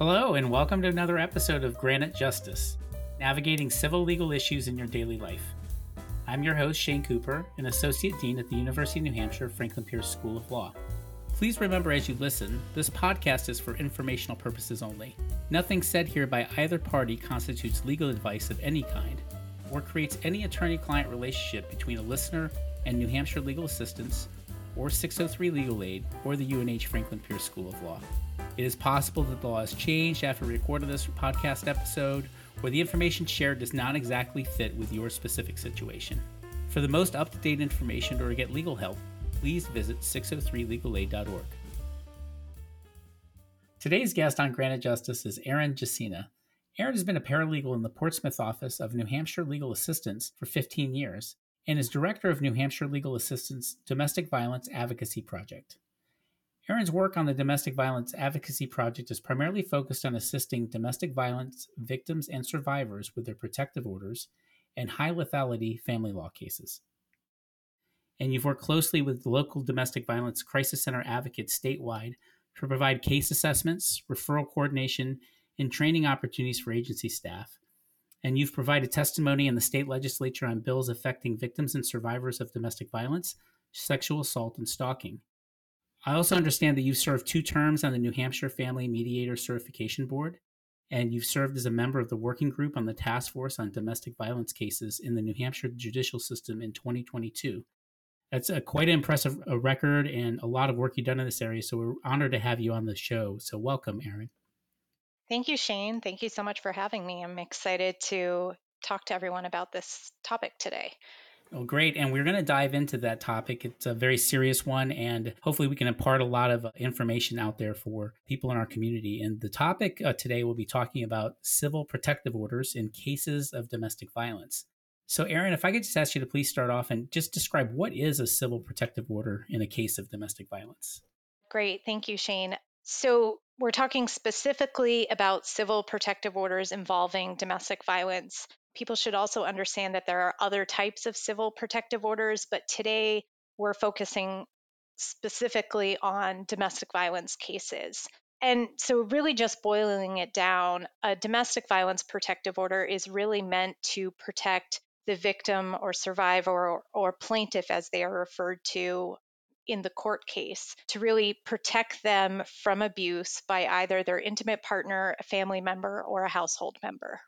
Hello, and welcome to another episode of Granite Justice, navigating civil legal issues in your daily life. I'm your host, Shane Cooper, an Associate Dean at the University of New Hampshire Franklin Pierce School of Law. Please remember as you listen, this podcast is for informational purposes only. Nothing said here by either party constitutes legal advice of any kind or creates any attorney client relationship between a listener and New Hampshire Legal Assistance or 603 Legal Aid or the UNH Franklin Pierce School of Law. It is possible that the law has changed after we recorded this podcast episode, or the information shared does not exactly fit with your specific situation. For the most up to date information or to get legal help, please visit 603legalaid.org. Today's guest on Granite Justice is Erin Jasina. Erin has been a paralegal in the Portsmouth office of New Hampshire Legal Assistance for 15 years and is director of New Hampshire Legal Assistance Domestic Violence Advocacy Project. Erin's work on the Domestic Violence Advocacy Project is primarily focused on assisting domestic violence victims and survivors with their protective orders and high lethality family law cases. And you've worked closely with local domestic violence crisis center advocates statewide to provide case assessments, referral coordination, and training opportunities for agency staff. And you've provided testimony in the state legislature on bills affecting victims and survivors of domestic violence, sexual assault, and stalking. I also understand that you've served two terms on the New Hampshire Family Mediator Certification Board, and you've served as a member of the working group on the task force on domestic violence cases in the New Hampshire judicial system in 2022. That's a quite an impressive record and a lot of work you've done in this area. So we're honored to have you on the show. So welcome, Erin. Thank you, Shane. Thank you so much for having me. I'm excited to talk to everyone about this topic today. Well, great. And we're going to dive into that topic. It's a very serious one, and hopefully, we can impart a lot of uh, information out there for people in our community. And the topic uh, today will be talking about civil protective orders in cases of domestic violence. So, Erin, if I could just ask you to please start off and just describe what is a civil protective order in a case of domestic violence? Great. Thank you, Shane. So, we're talking specifically about civil protective orders involving domestic violence. People should also understand that there are other types of civil protective orders, but today we're focusing specifically on domestic violence cases. And so, really, just boiling it down, a domestic violence protective order is really meant to protect the victim or survivor or, or, plaintiff, as they are referred to in the court case, to really protect them from abuse by either their intimate partner, a family member, or a household member.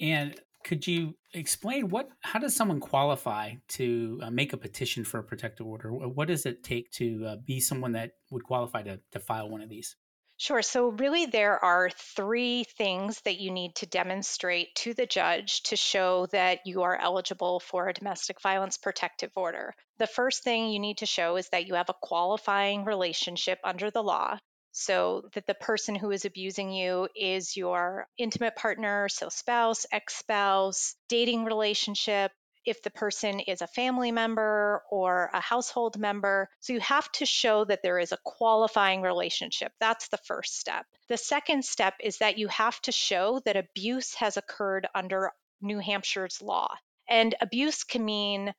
And could you explain what how does someone qualify to uh, make a petition for a protective order what does it take to uh, be someone that would qualify to, to file one of these Sure. So, really, there are three things that you need to demonstrate to the judge to show that you are eligible for a domestic violence protective order. The first thing you need to show is that you have a qualifying relationship under the law. So that the person who is abusing you is your intimate partner, so spouse, ex spouse, dating relationship, if the person is a family member or a household member. So you have to show that there is a qualifying relationship. That's the first step. The second step is that you have to show that abuse has occurred under New Hampshire's law. And abuse can mean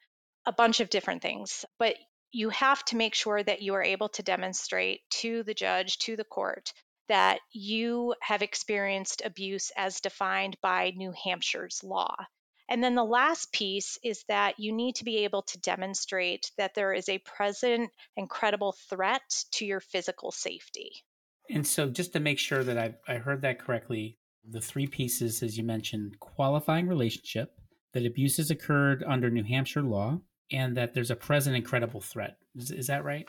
a bunch of different things, but you have to make sure that you are able to demonstrate to the judge, to the court, that you have experienced abuse as defined by New Hampshire's law. And then the last piece is that you need to be able to demonstrate that there is a present and credible threat to your physical safety. And so, just to make sure that I, I heard that correctly, the three pieces, as you mentioned, qualifying relationship, that abuse has occurred under New Hampshire law, and that there's a present and credible threat. Is, is that right?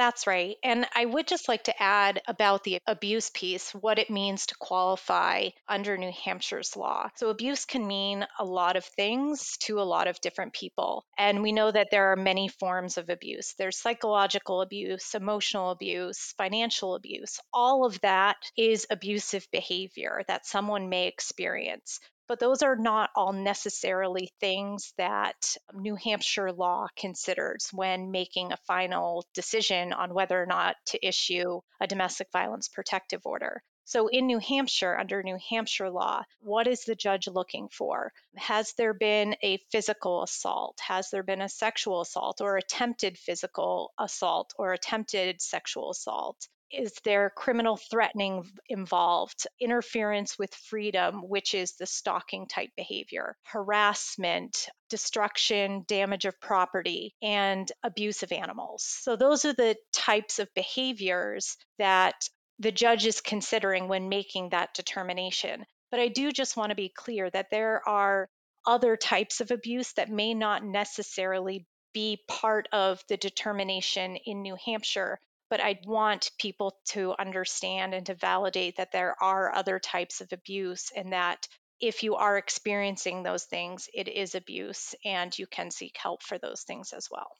That's right. And I would just like to add about the abuse piece, what it means to qualify under New Hampshire's law. So, abuse can mean a lot of things to a lot of different people. And we know that there are many forms of abuse there's psychological abuse, emotional abuse, financial abuse. All of that is abusive behavior that someone may experience but those are not all necessarily things that New Hampshire law considers when making a final decision on whether or not to issue a domestic violence protective order. So, in New Hampshire, under New Hampshire law, what is the judge looking for? Has there been a physical assault? Has there been a sexual assault or attempted physical assault or attempted sexual assault? Is there criminal threatening involved, interference with freedom, which is the stalking type behavior, harassment, destruction, damage of property, and abuse of animals. So, those are the types of behaviors that the judge is considering when making that determination. But I do just want to be clear that there are other types of abuse that may not necessarily be part of the determination in New Hampshire but I want people to understand and to validate that there are other types of abuse and that if you are experiencing those things, it is abuse and you can seek help for those things as well.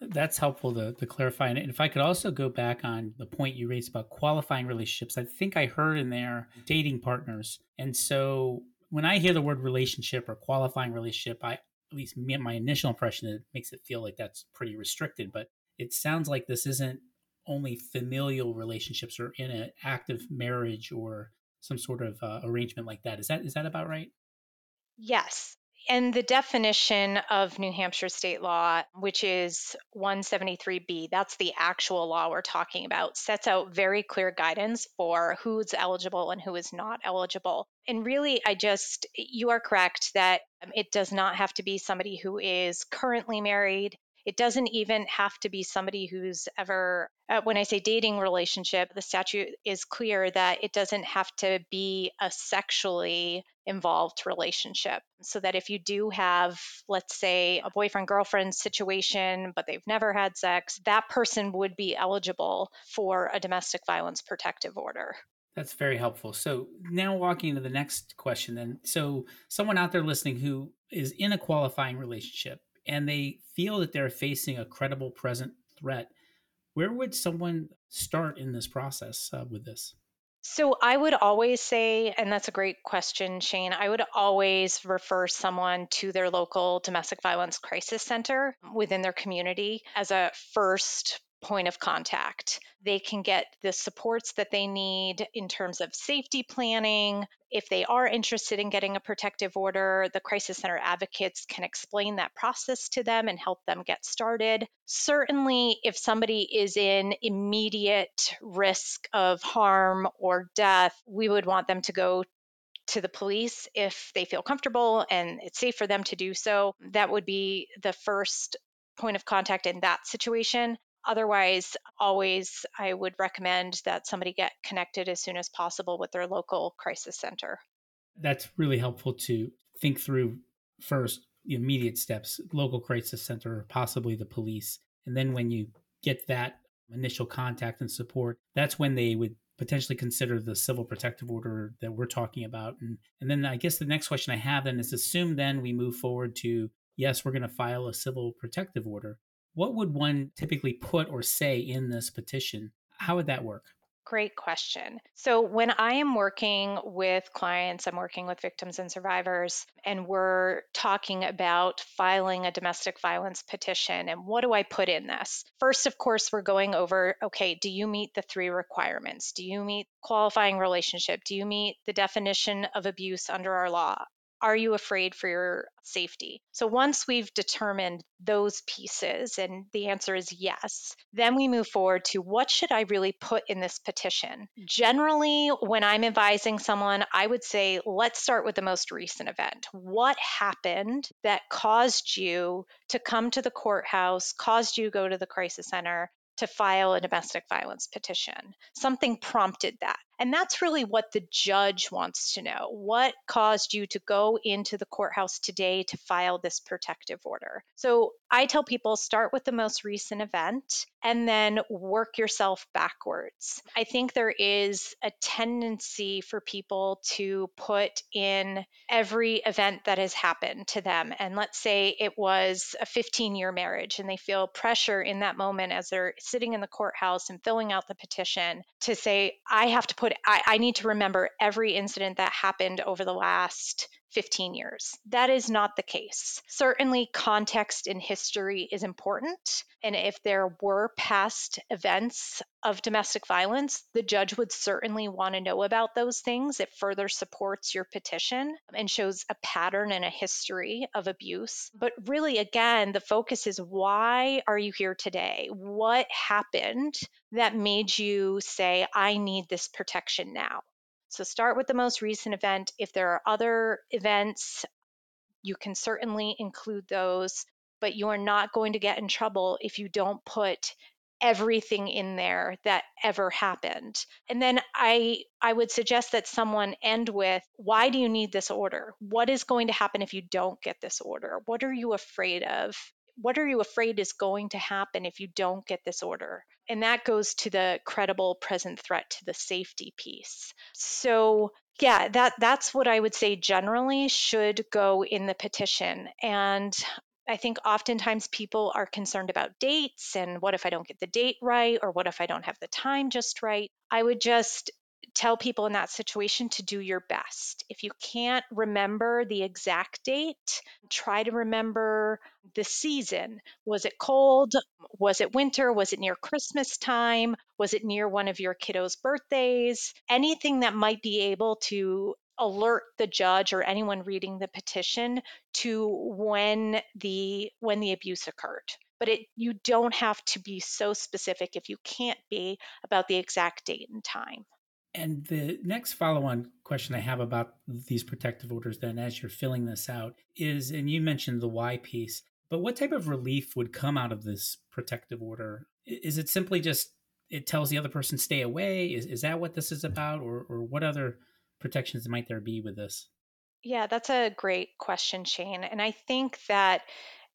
That's helpful to, to clarify. And if I could also go back on the point you raised about qualifying relationships, I think I heard in there dating partners. And so when I hear the word relationship or qualifying relationship, I at least my initial impression it makes it feel like that's pretty restricted. But it sounds like this isn't only familial relationships or in an active marriage or some sort of uh, arrangement like that. Is that is that about right? Yes. And the definition of New Hampshire state law, which is 173B, that's the actual law we're talking about, sets out very clear guidance for who's eligible and who is not eligible. And really, I just, you are correct that it does not have to be somebody who is currently married. It doesn't even have to be somebody who's ever, uh, when I say dating relationship, the statute is clear that it doesn't have to be a sexually involved relationship. So that if you do have, let's say, a boyfriend girlfriend situation, but they've never had sex, that person would be eligible for a domestic violence protective order. That's very helpful. So now walking into the next question then. So someone out there listening who is in a qualifying relationship and they feel that they're facing a credible present threat, where would someone start in this process uh, with this? So I would always say, and that's a great question, Shane, I would always refer someone to their local domestic violence crisis center within their community as a first point of contact. They can get the supports that they need in terms of safety planning. If they are interested in getting a protective order, the Crisis Center advocates can explain that process to them and help them get started. Certainly, if somebody is in immediate risk of harm or death, we would want them to go to the police if they feel comfortable and it's safe for them to do so. That would be the first point of contact in that situation. Otherwise, always I would recommend that somebody get connected as soon as possible with their local crisis center. That's really helpful to think through first the immediate steps, local crisis center, possibly the police. And then when you get that initial contact and support, that's when they would potentially consider the civil protective order that we're talking about. And and then I guess the next question I have then is assume then we move forward to yes, we're going to file a civil protective order what would one typically put or say in this petition? How would that work? Great question. So, when I am working with clients, I'm working with victims and survivors, and we're talking about filing a domestic violence petition. And what do I put in this? First, of course, we're going over okay, do you meet the three requirements? Do you meet qualifying relationship? Do you meet the definition of abuse under our law? Are you afraid for your safety? So once we've determined those pieces and the answer is yes, then we move forward to what should I really put in this petition? Generally, when I'm advising someone, I would say, let's start with the most recent event. What happened that caused you to come to the courthouse, caused you go to the crisis center, to file a domestic violence petition. Something prompted that. And that's really what the judge wants to know. What caused you to go into the courthouse today to file this protective order? So I tell people start with the most recent event and then work yourself backwards. I think there is a tendency for people to put in every event that has happened to them. And let's say it was a 15 year marriage and they feel pressure in that moment as they're sitting in the courthouse and filling out the petition to say, I have to put, I, I need to remember every incident that happened over the last 15 years. That is not the case. Certainly, context in history is important. And if there were past events of domestic violence, the judge would certainly want to know about those things. It further supports your petition and shows a pattern and a history of abuse. But really, again, the focus is why are you here today? What happened that made you say, I need this protection now? So start with the most recent event. If there are other events, you can certainly include those, but you are not going to get in trouble if you don't put everything in there that ever happened. And then I I would suggest that someone end with why do you need this order? What is going to happen if you don't get this order? What are you afraid of? What are you afraid is going to happen if you don't get this order? And that goes to the credible present threat to the safety piece. So, yeah, that that's what I would say generally should go in the petition. And I think oftentimes people are concerned about dates and what if I don't get the date right or what if I don't have the time just right. I would just tell people in that situation to do your best. If you can't remember the exact date, try to remember the season. Was it cold? Was it winter? Was it near Christmas time? Was it near one of your kiddos' birthdays? Anything that might be able to alert the judge or anyone reading the petition to when the when the abuse occurred but it you don't have to be so specific if you can't be about the exact date and time and the next follow on question I have about these protective orders, then, as you're filling this out, is and you mentioned the why piece, but what type of relief would come out of this protective order? Is it simply just it tells the other person stay away? Is, is that what this is about? Or, or what other protections might there be with this? Yeah, that's a great question, Shane. And I think that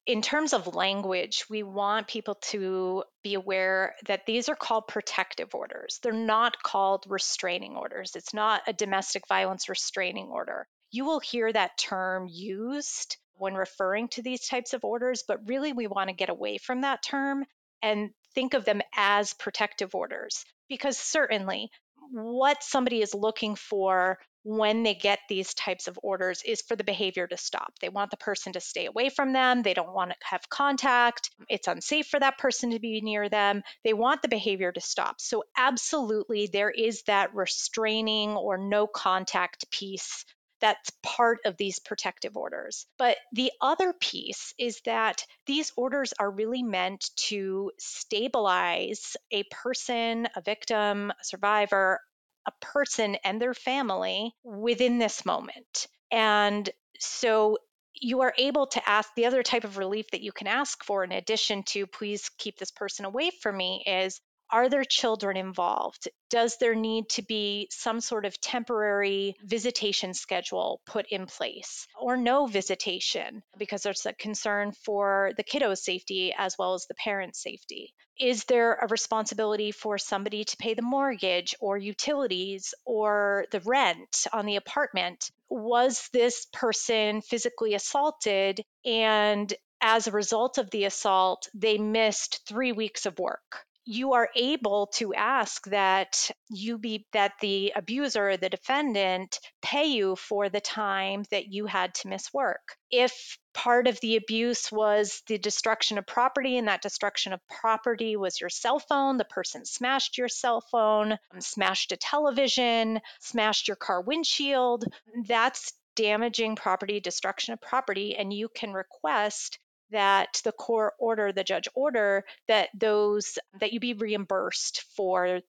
in terms of language, we want people to be aware that these are called protective orders. They're not called restraining orders. It's not a domestic violence restraining order. You will hear that term used when referring to these types of orders, but really we want to get away from that term and think of them as protective orders because certainly what somebody is looking for when they get these types of orders is for the behavior to stop. They want the person to stay away from them. They don't want to have contact. It's unsafe for that person to be near them. They want the behavior to stop. So, absolutely, there is that restraining or no contact piece that's part of these protective orders. But the other piece is that these orders are really meant to stabilize a person, a victim, a survivor, a person and their family within this moment. And so you are able to ask the other type of relief that you can ask for in addition to please keep this person away from me is are there children involved? Does there need to be some sort of temporary visitation schedule put in place or no visitation because there's a concern for the kiddo's safety as well as the parent's safety? Is there a responsibility for somebody to pay the mortgage or utilities or the rent on the apartment? Was this person physically assaulted and as a result of the assault, they missed three weeks of work you are able to ask that you be that the abuser or the defendant pay you for the time that you had to miss work. If part of the abuse was the destruction of property and that destruction of property was your cell phone the person smashed your cell phone smashed a television smashed your car windshield that's damaging property destruction of property and you can request that the court order, the judge order that those that you be reimbursed for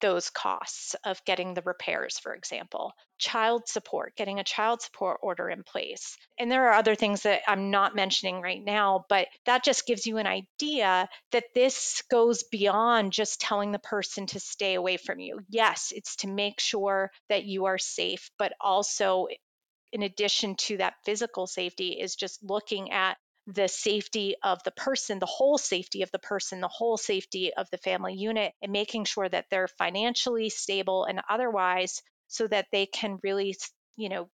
those costs of getting the repairs, for example. Child support, getting a child support order in place. And there are other things that I'm not mentioning right now, but that just gives you an idea that this goes beyond just telling the person to stay away from you. Yes, it's to make sure that you are safe, but also in addition to that physical safety is just looking at the safety of the person, the whole safety of the person, the whole safety of the family unit, and making sure that they're financially stable and otherwise so that they can really, you know,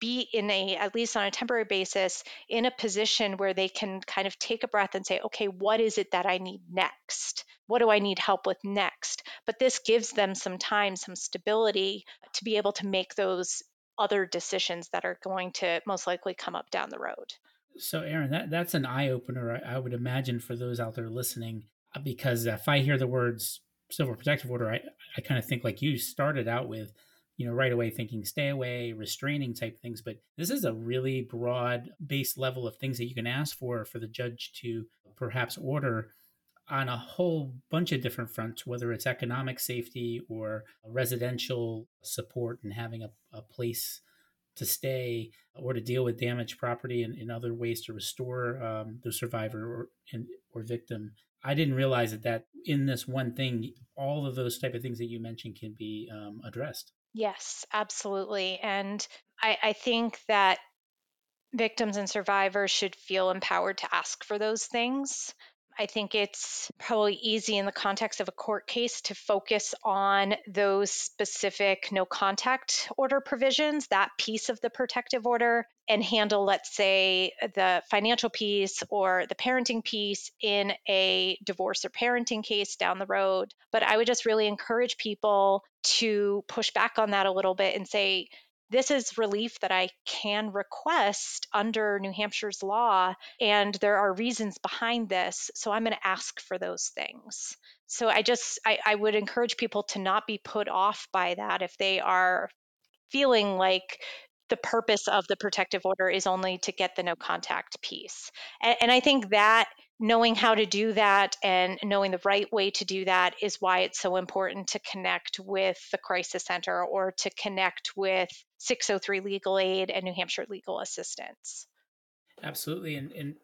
be in a, at least on a temporary basis, in a position where they can kind of take a breath and say, okay, what is it that I need next? What do I need help with next? But this gives them some time, some stability to be able to make those other decisions that are going to most likely come up down the road. So, Erin, that, that's an eye opener, I, I would imagine, for those out there listening, uh, because if I hear the words civil protective order, I, I kind of think like you started out with, you know, right away thinking stay away, restraining type things. But this is a really broad base level of things that you can ask for for the judge to perhaps order on a whole bunch of different fronts, whether it's economic safety or residential support and having a, a place to stay or to deal with damaged property and, and other ways to restore um, the survivor or, and, or victim. I didn't realize that that in this one thing, all of those type of things that you mentioned can be um, addressed. Yes, absolutely. And I, I think that victims and survivors should feel empowered to ask for those things. I think it's probably easy in the context of a court case to focus on those specific no contact order provisions, that piece of the protective order, and handle, let's say, the financial piece or the parenting piece in a divorce or parenting case down the road. But I would just really encourage people to push back on that a little bit and say, this is relief that I can request under New Hampshire's law, and there are reasons behind this. So I'm going to ask for those things. So I just, I, I would encourage people to not be put off by that if they are feeling like the purpose of the protective order is only to get the no contact piece. And, and, I think that knowing how to do that and knowing the right way to do that is why it's so important to connect with the Crisis Center or to connect with 603 Legal Aid and New Hampshire Legal Assistance. Absolutely. And, and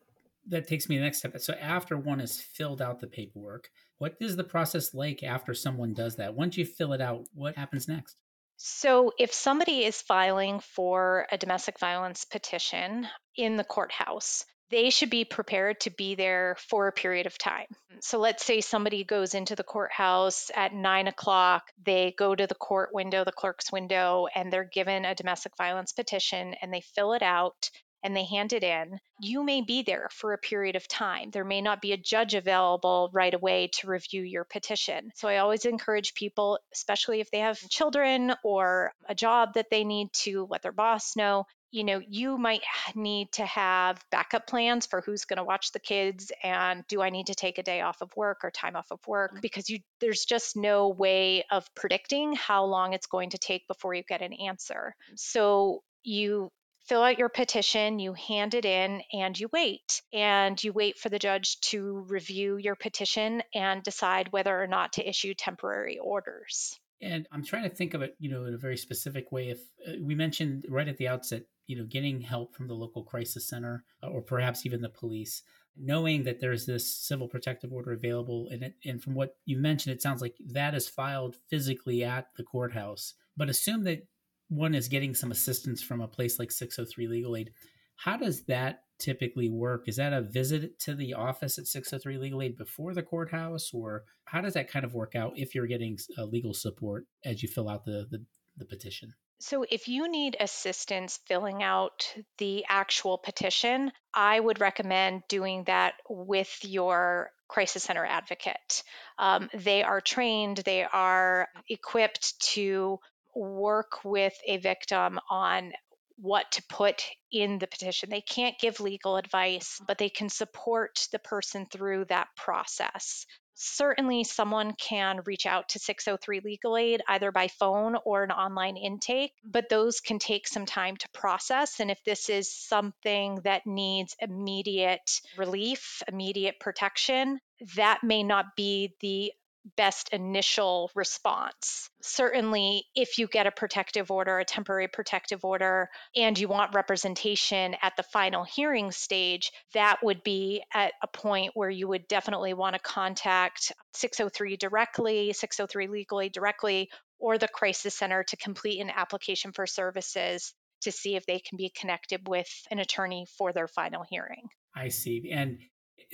that takes me to the next step. So after one has filled out the paperwork, what is the process like after someone does that? Once you fill it out, what happens next? So, if somebody is filing for a domestic violence petition in the courthouse, they should be prepared to be there for a period of time. So, let's say somebody goes into the courthouse at nine o'clock, they go to the court window, the clerk's window, and they're given a domestic violence petition and they fill it out and they hand it in, you may be there for a period of time. There may not be a judge available right away to review your petition. So I always encourage people, especially if they have children or a job that they need to let their boss know, you know, you might need to have backup plans for who's going to watch the kids and do I need to take a day off of work or time off of work because you there's just no way of predicting how long it's going to take before you get an answer. So you fill out your petition, you hand it in, and you wait. And you wait for the judge to review your petition and decide whether or not to issue temporary orders. And I'm trying to think of it, you know, in a very specific way. If uh, we mentioned right at the outset, you know, getting help from the local crisis center uh, or perhaps even the police, knowing that there's this civil protective order available, and it, and from what you mentioned, it sounds like that is filed physically at the courthouse. But assume that one is getting some assistance from a place like 603 Legal Aid. How does that typically work? Is that a visit to the office at 603 Legal Aid before the courthouse, or how does that kind of work out if you're getting uh, legal support as you fill out the, the, the petition? So, if you need assistance filling out the actual petition, I would recommend doing that with your crisis center advocate. Um, they are trained, they are equipped to work with a victim on what to put in the petition. They can't give legal advice, but they can support the person through that process. Certainly, someone can reach out to 603 Legal Aid either by phone or an online intake, but those can take some time to process. And if this is something that needs immediate relief, immediate protection, that may not be the best initial response. Certainly, if you get a protective order, a temporary protective order, and you want representation at the final hearing stage, that would be at a point where you would definitely want to contact 603 directly, 603 Legal Aid directly, or the Crisis Center to complete an application for services to see if they can be connected with an attorney for their final hearing. I see. And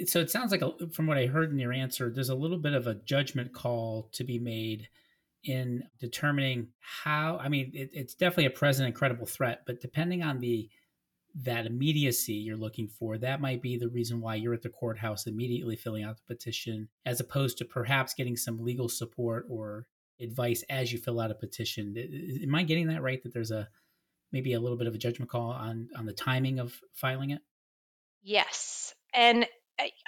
so it sounds like a, from what I heard in your answer, there's a little bit of a judgment call to be made in determining how. I mean, it, it's definitely a present incredible threat, but depending on the that immediacy you're looking for, that might be the reason why you're at the courthouse immediately filling out the petition, as opposed to perhaps getting some legal support or advice as you fill out a petition. Am I getting that right? That there's a maybe a little bit of a judgment call on on the timing of filing it? Yes. And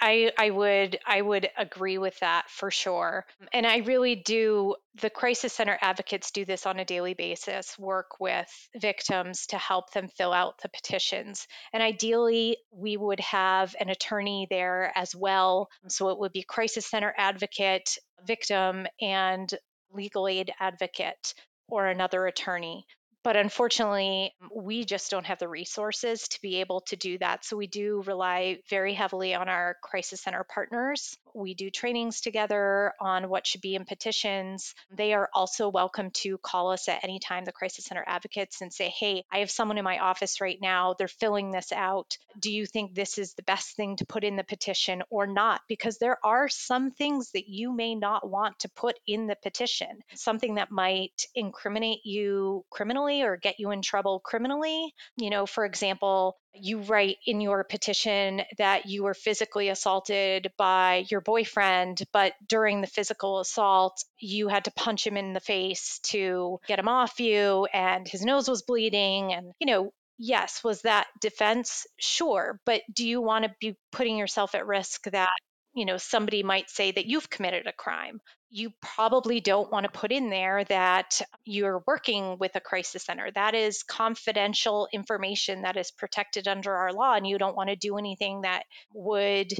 I, I would I would agree with that for sure. Um, and I really do the crisis center advocates do this on a daily basis, work with victims to help them fill out the petitions. And ideally we would have an attorney there as well. Um, so it would be crisis center advocate, victim and legal aid advocate or another attorney but unfortunately, we just don't have the resources to be able to do that. So we do rely very heavily on our crisis center partners. We do trainings together on what should be in petitions. They are also welcome to call us at any time, the crisis center advocates, and say, Hey, I have someone in my office right now. They're filling this out. Do you think this is the best thing to put in the petition or not? Because there are some things that you may not want to put in the petition, something that might incriminate you criminally or get you in trouble criminally. You know, for example, you write in your petition that you were physically assaulted by your boyfriend, but during the physical assault, you had to punch him in the face to get him off you, and his nose was bleeding. And, you know, yes, was that defense? Sure. But do you want to be putting yourself at risk that you know somebody might say that you've committed a crime you probably don't want to put in there that you're working with a crisis center that is confidential information that is protected under our law and you don't want to do anything that would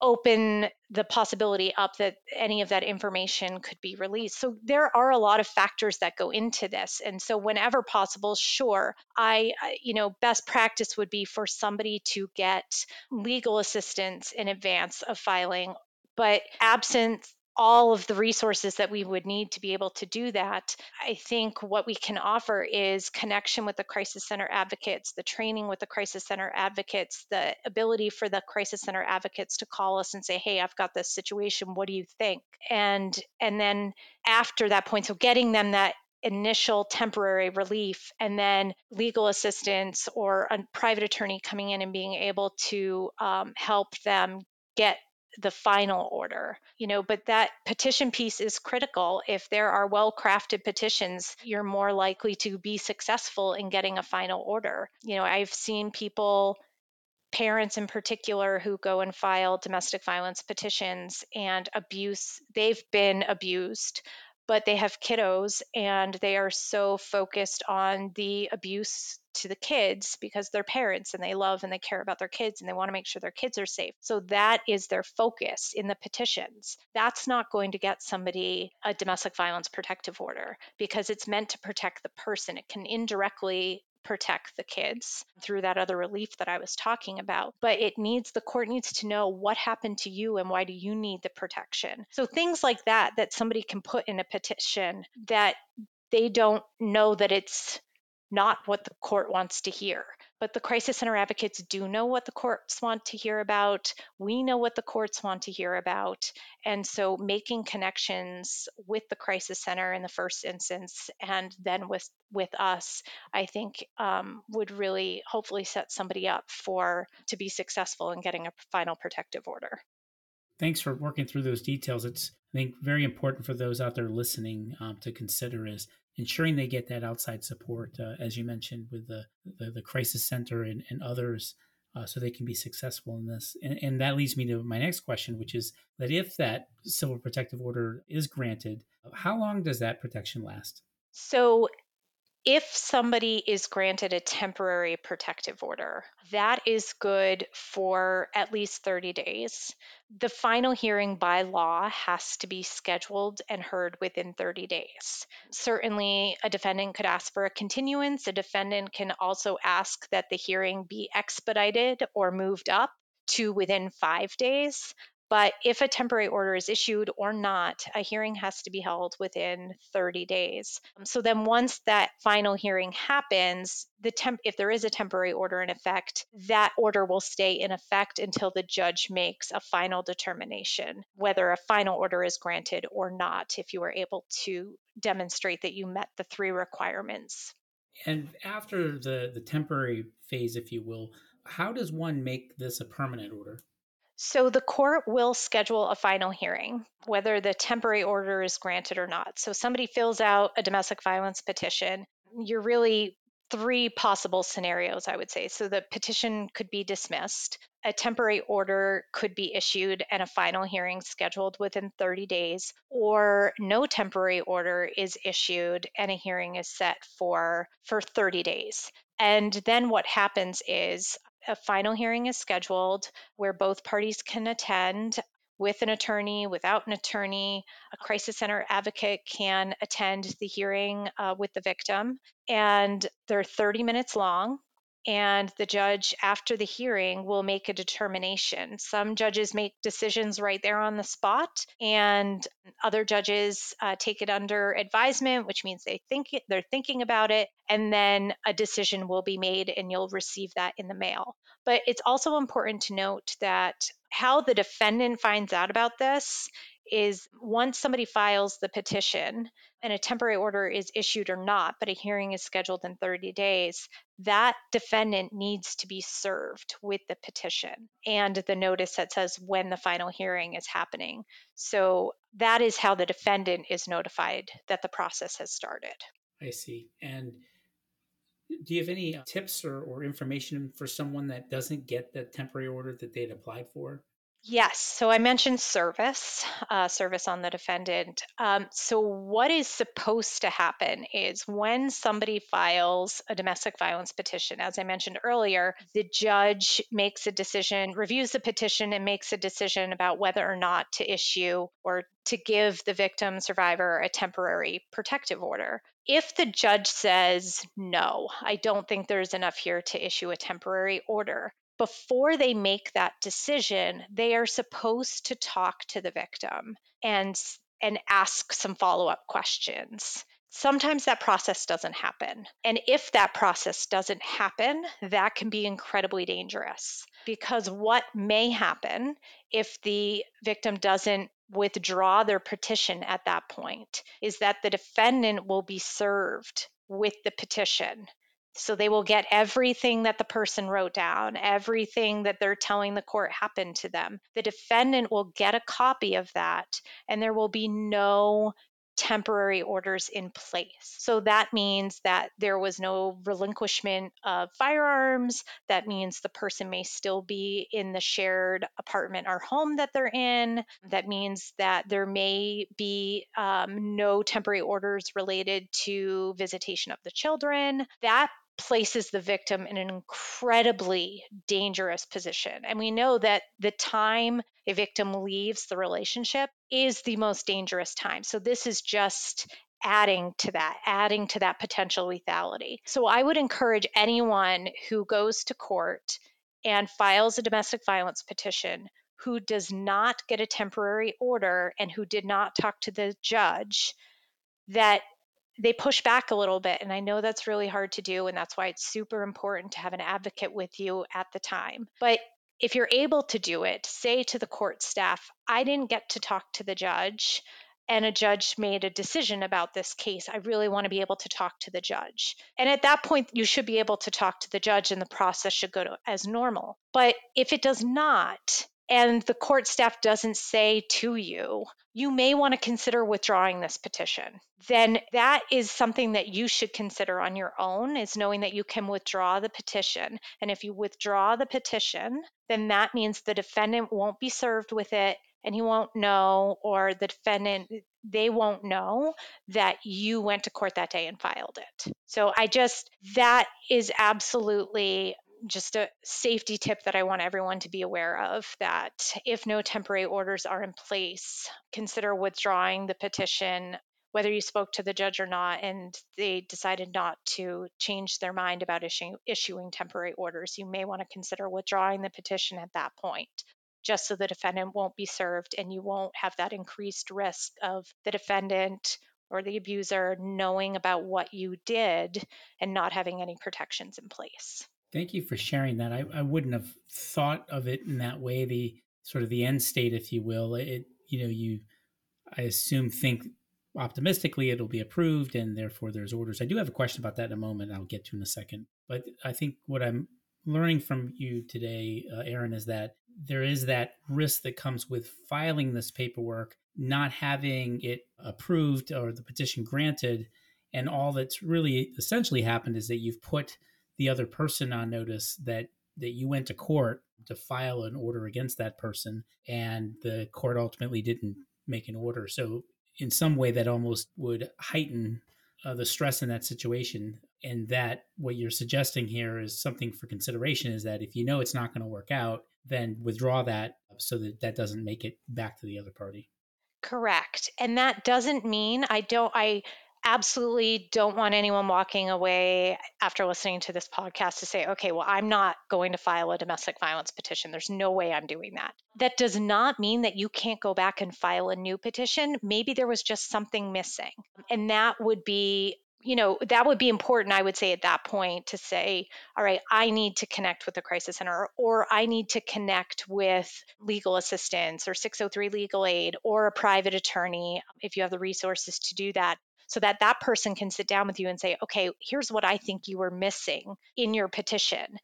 open the possibility up that any of that information could be released. So there are a lot of factors that go into this. And so whenever possible, sure, I you know, best practice would be for somebody to get legal assistance in advance of filing but absent all of the resources that we would need to be able to do that. I think what we can offer is connection with the crisis center advocates, the training with the crisis center advocates, the ability for the crisis center advocates to call us and say, "Hey, I've got this situation. What do you think?" And and then after that point, so getting them that initial temporary relief and then legal assistance or a private attorney coming in and being able to um, help them get the final order you know but that petition piece is critical. If there are well crafted petitions you're more likely to be successful in getting a final order. You know i've seen people parents in particular who go and file domestic violence petitions and abuse they've been abused but they have kiddos and they are so focused on the abuse to the kids because they're parents and they love and they care about their kids and they want to make sure their kids are safe. So that is their focus in the petitions. That's not going to get somebody a domestic violence protective order because it's meant to protect the person. It can indirectly protect the kids through that other relief that I was talking about. But it needs the court needs to know what happened to you and why do you need the protection. So things like that that somebody can put in a petition that they don't know that it's not what the court wants to hear. But the crisis center advocates do know what the courts want to hear about. We know what the courts want to hear about. And so making connections with the crisis center in the first instance and then with, with us, I think um, would really hopefully set somebody up for to be successful in getting a final protective order. Thanks for working through those details. It's I think very important for those out there listening um, to consider is ensuring they get that outside support, uh, as you mentioned, with the, the, the crisis center and, and others, uh, so they can be successful in this. And, and, that leads me to my next question, which is that if that civil protective order is granted, how long does that protection last? So if somebody is granted a temporary protective order, that is good for at least 30 days. The final hearing by law has to be scheduled and heard within 30 days. Certainly, a defendant could ask for a continuance. A defendant can also ask that the hearing be expedited or moved up to within five days. But if a temporary order is issued or not, a hearing has to be held within 30 days. Um, so then once that final hearing happens, the temp if there is a temporary order in effect, that order will stay in effect until the judge makes a final determination whether a final order is granted or not if you were able to demonstrate that you met the three requirements. And after the the temporary phase if you will, how does one make this a permanent order? So the court will schedule a final hearing, whether the temporary order is granted or not. So somebody fills out a domestic violence petition. You're really three possible scenarios, I would say. So the petition could be dismissed, a temporary order could be issued, and a final hearing scheduled within 30 days, or no temporary order is issued and a hearing is set for for 30 days. And then what happens is a final hearing is scheduled where both parties can attend with an attorney, without an attorney. A crisis center advocate can attend the hearing uh, with the victim, and they're 30 minutes long and the judge after the hearing will make a determination. Some judges make decisions right there on the spot, and other judges uh, take it under advisement, which means they think it, they're thinking about it, and then a decision will be made, and you'll receive that in the mail. But it's also important to note that how the defendant finds out about this is once somebody files the petition and a temporary order is issued or not, but a hearing is scheduled in 30 days, that defendant needs to be served with the petition and the notice that says when the final hearing is happening. So that is how the defendant is notified that the process has started. I see. And do you have any tips or, or information for someone that doesn't get the temporary order that they'd applied for? Yes. So I mentioned service, uh, service on the defendant. Um, so, what is supposed to happen is when somebody files a domestic violence petition, as I mentioned earlier, the judge makes a decision, reviews the petition, and makes a decision about whether or not to issue or to give the victim survivor a temporary protective order. If the judge says, no, I don't think there's enough here to issue a temporary order, before they make that decision, they are supposed to talk to the victim and and ask some follow-up questions. Sometimes that process doesn't happen. And if that process doesn't happen, that can be incredibly dangerous because what may happen if the victim doesn't withdraw their petition at that point is that the defendant will be served with the petition so they will get everything that the person wrote down, everything that they're telling the court happened to them. The defendant will get a copy of that, and there will be no temporary orders in place. So that means that there was no relinquishment of firearms. That means the person may still be in the shared apartment or home that they're in. That means that there may be um, no temporary orders related to visitation of the children. That places the victim in an incredibly dangerous position. And we know that the time a victim leaves the relationship is the most dangerous time. So this is just adding to that, adding to that potential lethality. So I would encourage anyone who goes to court and files a domestic violence petition who does not get a temporary order and who did not talk to the judge that they push back a little bit. And I know that's really hard to do. And that's why it's super important to have an advocate with you at the time. But if you're able to do it, say to the court staff, I didn't get to talk to the judge and a judge made a decision about this case. I really want to be able to talk to the judge. And at that point, you should be able to talk to the judge and the process should go to, as normal. But if it does not, and the court staff doesn't say to you, you may want to consider withdrawing this petition, then that is something that you should consider on your own is knowing that you can withdraw the petition. And if you withdraw the petition, then that means the defendant won't be served with it and he won't know, or the defendant, they won't know that you went to court that day and filed it. So I just, that is absolutely just a safety tip that I want everyone to be aware of that if no temporary orders are in place, consider withdrawing the petition, whether you spoke to the judge or not, and they decided not to change their mind about issuing, issuing temporary orders. You may want to consider withdrawing the petition at that point. Just so the defendant won't be served and you won't have that increased risk of the defendant or the abuser knowing about what you did and not having any protections in place. Thank you for sharing that. I, I wouldn't have thought of it in that way. The sort of the end state, if you will. It you know you, I assume think optimistically it'll be approved and therefore there's orders. I do have a question about that in a moment. I'll get to in a second. But I think what I'm learning from you today, uh, Erin, is that there is that risk that comes with filing this paperwork, not having it approved or the petition granted, And all that's really essentially happened is that you've put the other person on notice that that you went to court to file an order against that person and the court ultimately didn't make an order. So in some way that almost would heighten uh, the stress in that situation. And that what you're suggesting here is something for consideration is that if you know it's not going to work out then withdraw that so that that doesn't make it back to the other party. Correct. And that doesn't mean i don't i absolutely don't want anyone walking away after listening to this podcast to say, okay, well, I'm not going to file a domestic violence petition. There's no way I'm doing that. That does not mean that you can't go back and file a new petition. Maybe there was just something missing. And that would be you know, that would be important, I would say, at that point to say, all right, I need to connect with the crisis center, or I need to connect with legal assistance or 603 legal aid or a private attorney if you have the resources to do that so that that person can sit down with you and say, okay, here's what I think you were missing in your petition.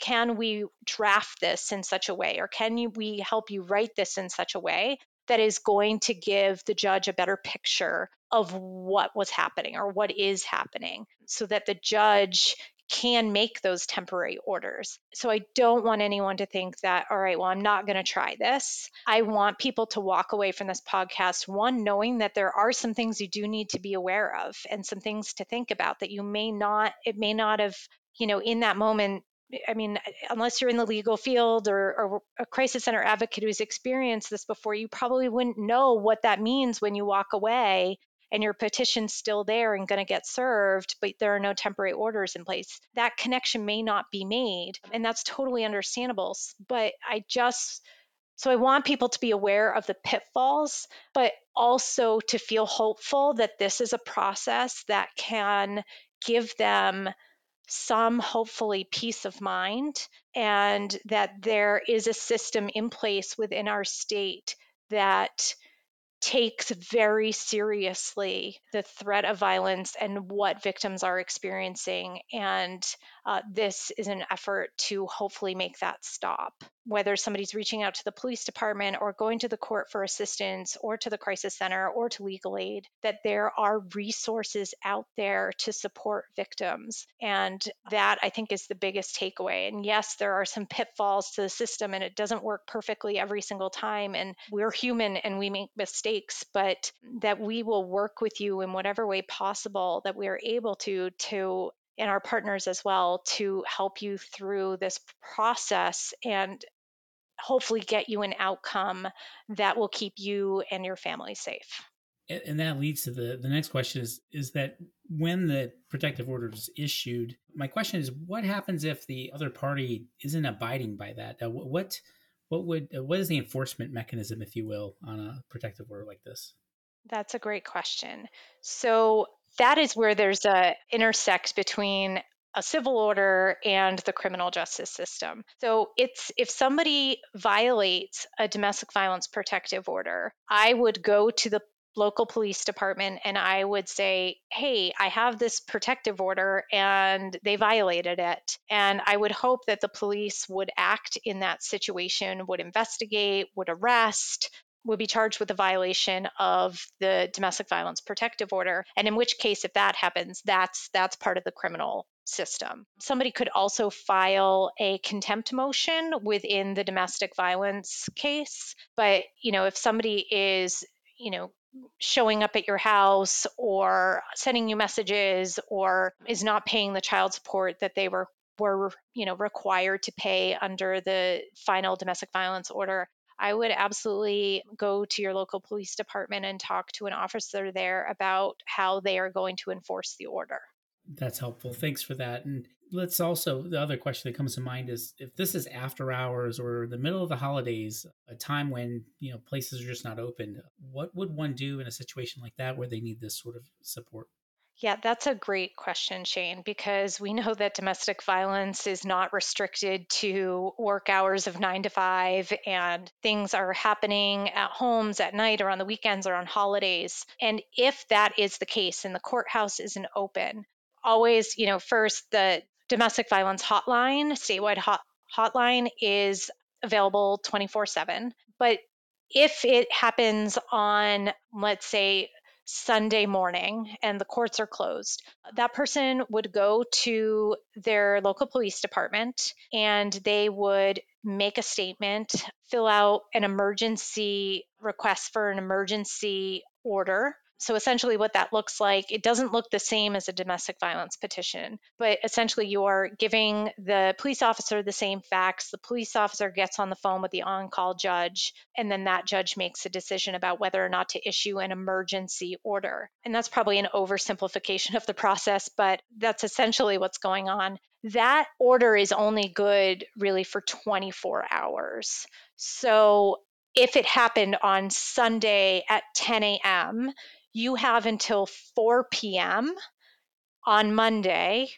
Can we draft this in such a way, or can you, we help you write this in such a way that is going to give the judge a better picture of what was happening or what is happening so that the judge can make those temporary orders. So I don't want anyone to think that, all right, well, I'm not going to try this. I want people to walk away from this podcast, one, knowing that there are some things you do need to be aware of and some things to think about that you may not, it may not have, you know, in that moment. I mean, unless you're in the legal field or, or a crisis center advocate who's experienced this before, you probably wouldn't know what that means when you walk away and your petition's still there and going to get served, but there are no temporary orders in place, that connection may not be made. And that's totally understandable. But I just, so I want people to be aware of the pitfalls, but also to feel hopeful that this is a process that can give them some hopefully peace of mind and that there is a system in place within our state that takes very seriously the threat of violence and what victims are experiencing. And uh, this is an effort to hopefully make that stop. Whether somebody's reaching out to the police department or going to the court for assistance or to the crisis center or to legal aid, that there are resources out there to support victims. And that I think is the biggest takeaway. And yes, there are some pitfalls to the system and it doesn't work perfectly every single time. And we're human and we make mistakes, but that we will work with you in whatever way possible that we are able to to and our partners as well to help you through this process and hopefully get you an outcome that will keep you and your family safe. And that leads to the, the next question is is that when the protective order is issued, my question is what happens if the other party isn't abiding by that? Uh, what what would uh, what is the enforcement mechanism, if you will, on a protective order like this? That's a great question. So that is where there's a intersect between a civil order and the criminal justice system. So it's if somebody violates a domestic violence protective order, I would go to the local police department and I would say, Hey, I have this protective order and they violated it. And I would hope that the police would act in that situation, would investigate, would arrest, would be charged with a violation of the domestic violence protective order. And in which case if that happens that's that's part of the criminal system. Somebody could also file a contempt motion within the domestic violence case. But you know if somebody is you know showing up at your house or sending you messages or is not paying the child support that they were were you know required to pay under the final domestic violence order I would absolutely go to your local police department and talk to an officer there about how they are going to enforce the order. That's helpful. Thanks for that. And let's also, the other question that comes to mind is if this is after hours or the middle of the holidays, a time when, you know, places are just not open, what would one do in a situation like that where they need this sort of support? Yeah, that's a great question, Shane, because we know that domestic violence is not restricted to work hours of nine to five, and things are happening at homes at night or on the weekends or on holidays. And if that is the case and the courthouse isn't open, always, you know, first, the domestic violence hotline, statewide hot, hotline, is available 24 7. But if it happens on, let's say, Sunday morning and the courts are closed, that person would go to their local police department and they would make a statement, fill out an emergency request for an emergency order so essentially, what that looks like, it doesn't look the same as a domestic violence petition, but essentially, you're giving the police officer the same facts. The police officer gets on the phone with the on call judge, and then that judge makes a decision about whether or not to issue an emergency order. And that's probably an oversimplification of the process, but that's essentially what's going on. That order is only good really for 24 hours. So if it happened on Sunday at 10 a.m., you have until 4 p.m. on Monday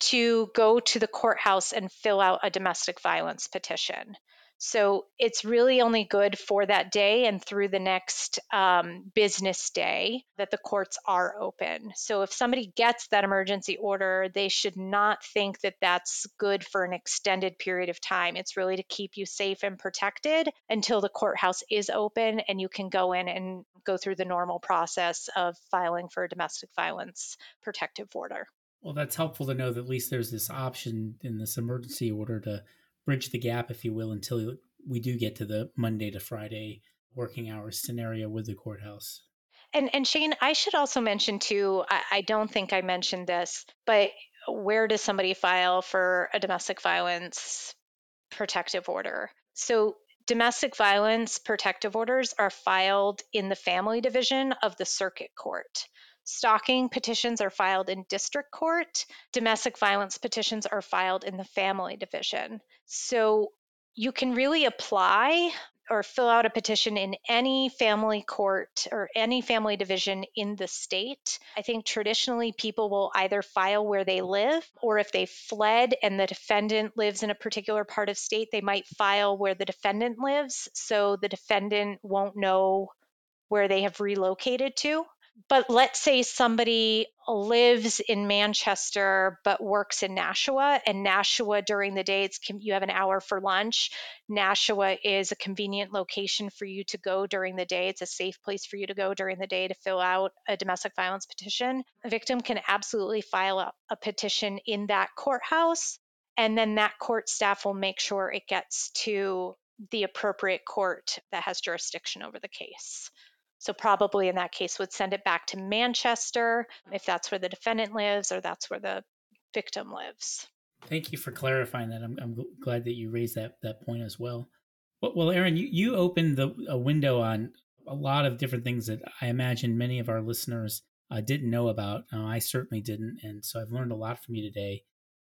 to go to the courthouse and fill out a domestic violence petition. So it's really only good for that day and through the next um, business day that the courts are open. So if somebody gets that emergency order, they should not think that that's good for an extended period of time. It's really to keep you safe and protected until the courthouse is open and you can go in and go through the normal process of filing for a domestic violence protective order. Well, that's helpful to know that at least there's this option in this emergency order to bridge the gap, if you will, until we do get to the Monday to Friday working hours scenario with the courthouse. And and Shane, I should also mention too. I, I don't think I mentioned this, but where does somebody file for a domestic violence protective order? So domestic violence protective orders are filed in the family division of the circuit court. Stalking petitions are filed in district court. Domestic violence petitions are filed in the family division. So you can really apply or fill out a petition in any family court or any family division in the state. I think traditionally people will either file where they live or if they fled and the defendant lives in a particular part of state, they might file where the defendant lives so the defendant won't know where they have relocated to but let's say somebody lives in Manchester but works in Nashua, and Nashua during the day, it's you have an hour for lunch. Nashua is a convenient location for you to go during the day. It's a safe place for you to go during the day to fill out a domestic violence petition. A victim can absolutely file a, a petition in that courthouse, and then that court staff will make sure it gets to the appropriate court that has jurisdiction over the case. So, probably in that case, would send it back to Manchester if that's where the defendant lives or that's where the victim lives. Thank you for clarifying that. I'm, I'm glad that you raised that, that point as well. Well, Erin, you, you opened the, a window on a lot of different things that I imagine many of our listeners uh, didn't know about. Uh, I certainly didn't. And so I've learned a lot from you today.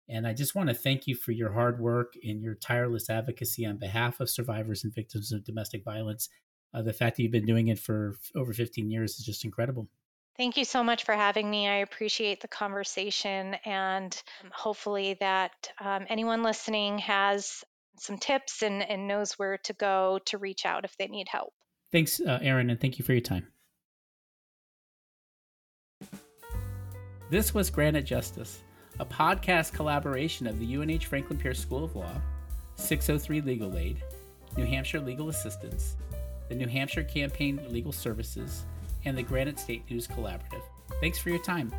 And I just want to thank you for your hard work and your tireless advocacy on behalf of survivors and victims of domestic violence uh, the fact that you've been doing it for over 15 years is just incredible. Thank you so much for having me. I appreciate the conversation, and hopefully, that um, anyone listening has some tips and, and, knows where to go to reach out if they need help. Thanks, uh, Erin, and thank you for your time. This was Granite Justice, a podcast collaboration of the UNH Franklin Pierce School of Law, 603 Legal Aid, New Hampshire Legal Assistance, the New Hampshire Campaign Legal Services, and the Granite State News Collaborative. Thanks for your time.